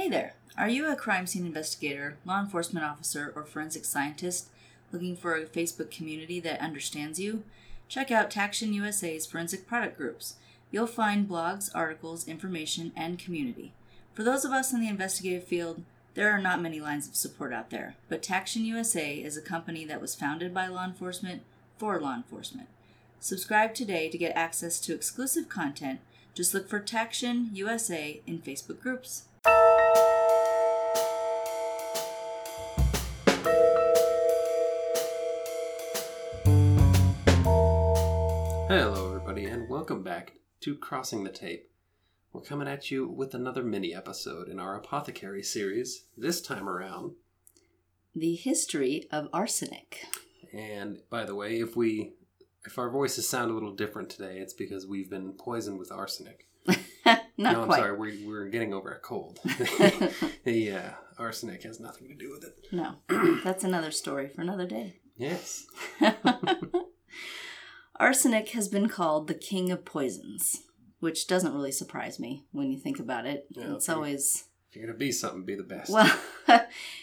Hey there. Are you a crime scene investigator, law enforcement officer, or forensic scientist looking for a Facebook community that understands you? Check out Taction USA's forensic product groups. You'll find blogs, articles, information, and community. For those of us in the investigative field, there are not many lines of support out there, but Taction USA is a company that was founded by law enforcement for law enforcement. Subscribe today to get access to exclusive content. Just look for Taction USA in Facebook groups. Hello, everybody, and welcome back to Crossing the Tape. We're coming at you with another mini episode in our Apothecary series, this time around. The history of arsenic. And by the way, if we if our voices sound a little different today, it's because we've been poisoned with arsenic. Not no, I'm quite. sorry, we, we're getting over a cold. yeah, uh, arsenic has nothing to do with it. No, that's another story for another day. Yes. Arsenic has been called the king of poisons, which doesn't really surprise me when you think about it. Yeah, it's okay. always If you're going to be something, be the best. well,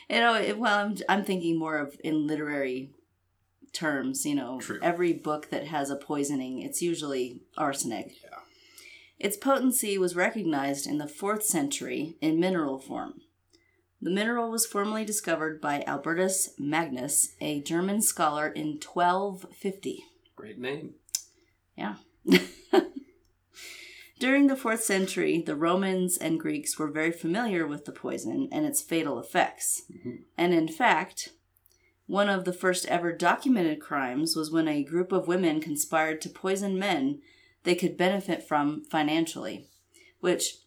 you know, it- well, I'm I'm thinking more of in literary terms. You know, True. every book that has a poisoning, it's usually arsenic. Yeah. Its potency was recognized in the fourth century in mineral form. The mineral was formally discovered by Albertus Magnus, a German scholar, in 1250. Great name. Yeah. During the fourth century, the Romans and Greeks were very familiar with the poison and its fatal effects. Mhm. And in fact, one of the first ever documented crimes was when a group of women conspired to poison men they could benefit from financially, which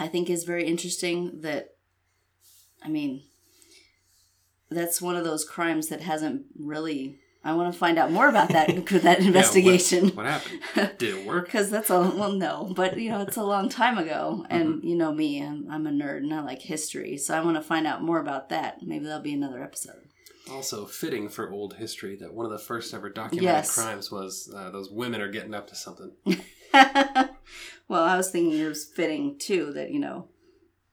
I think is very interesting that, I mean, that's one of those crimes that hasn't really. I want to find out more about that that investigation Yeah, what, what happened? Did it work? because that's a well no but you know it's a long time ago and mm-hmm. you know me I'm, I'm a nerd and i like history so i want to find out more about that maybe that'll be another episode Also fitting for old history that one of the first ever documented Yes. crimes was uh, those women are getting up to something. well i was thinking it was fitting too that you know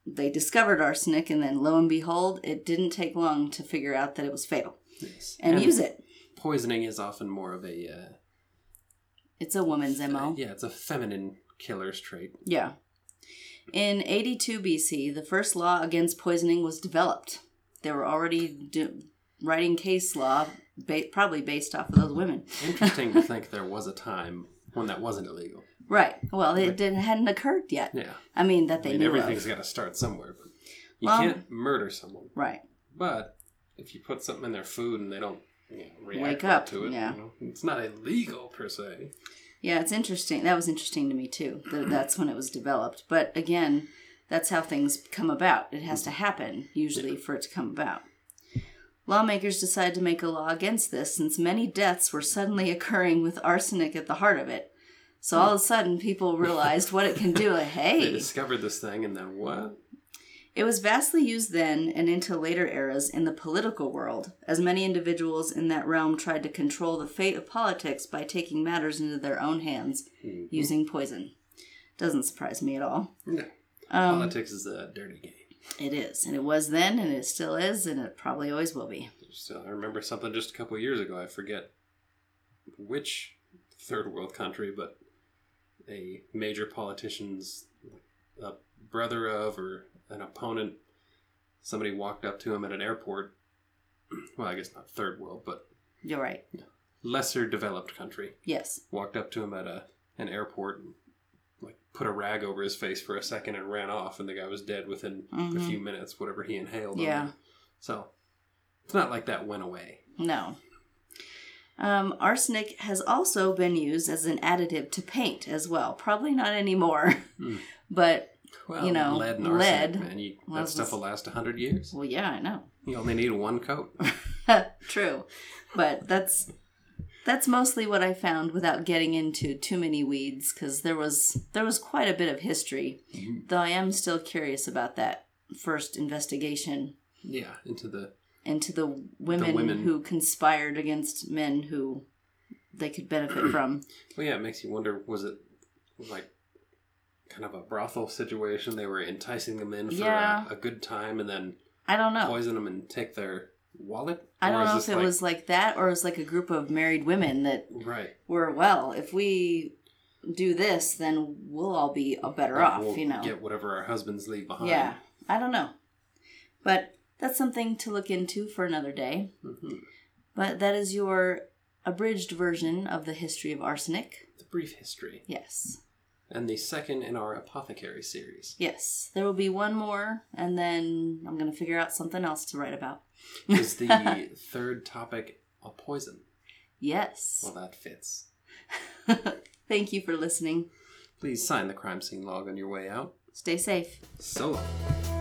they discovered arsenic and then lo and behold it didn't take long to figure out that it was fatal Yes. and, use it Poisoning is often more of a uh, it's a woman's mo yeah, it's a feminine killer's trait. Yeah. In 82 BC, the first law against poisoning was developed. They were already do- writing case law, ba- probably based off of those women. Interesting to think there was a time when that wasn't illegal. Right. Well, it didn't hadn't occurred yet. Yeah, I mean, that I they mean knew everything's got to start somewhere. But you Well- can't murder someone, Right. but if you put something in their food and they don't you know, react Wake up, to it, yeah. you know, it's not illegal per se. Yeah, it's interesting. That was interesting to me too. That that's when it was developed. But again, that's how things come about. It has to happen usually for it to come about. Lawmakers decided to make a law against this since many deaths were suddenly occurring with arsenic at the heart of it. So all of a sudden, people realized what it can do. Like, They discovered this thing and then what? it was vastly used then and into later eras in the political world, as many individuals in that realm tried to control the fate of politics by taking matters into their own hands Mhm. using poison. Doesn't surprise me at all. No. Um, Politics is a dirty game. It is, and it was then, and it still is, and it probably always will be. So I remember something just a couple of years ago. I forget which third world country, but a major politician's a brother of or an opponent. Somebody walked up to him at an airport. Well, I guess not third world, but You're right. lesser developed country. Yes. Walked up to him at a an airport and put a rag over his face for a second and ran off, and the guy was dead within a Mhm. few minutes. Whatever he inhaled. Yeah. So it's not like that went away. No. Um, arsenic has also been used as an additive to paint as well. Probably not anymore, Hmm. but Well, You know, lead and arsenic, man. You, that stuff will last a hundred years. well, yeah, I know. You only need one coat. True, but that's that's mostly what I found without getting into too many weeds because there was there was quite a bit of history. Mhm. Though I am still curious about that first investigation Yeah, into the into the women, women. who conspired against men who they could benefit from. well, yeah. It makes you wonder: was it like kind of a brothel situation. They were enticing them in for Yeah. a, a good time and then I don't know. poison them and take their wallet. I don't know if it like- was like that or it was like a group of married women that right. were, well, if we do this, then we'll all be better Like, off, we'll you know. Get whatever our husbands leave behind. Yeah, I don't know. But that's something to look into for another day. Mhm. But that is your abridged version of the history of arsenic. The brief history. Yes. And the second in our apothecary series. Yes. There will be one more, and then I'm going to figure out something else to write about. Is the third topic a poison? Yes. Well, that fits. Thank you for listening. Please sign the crime scene log on your way out. Stay safe. So long.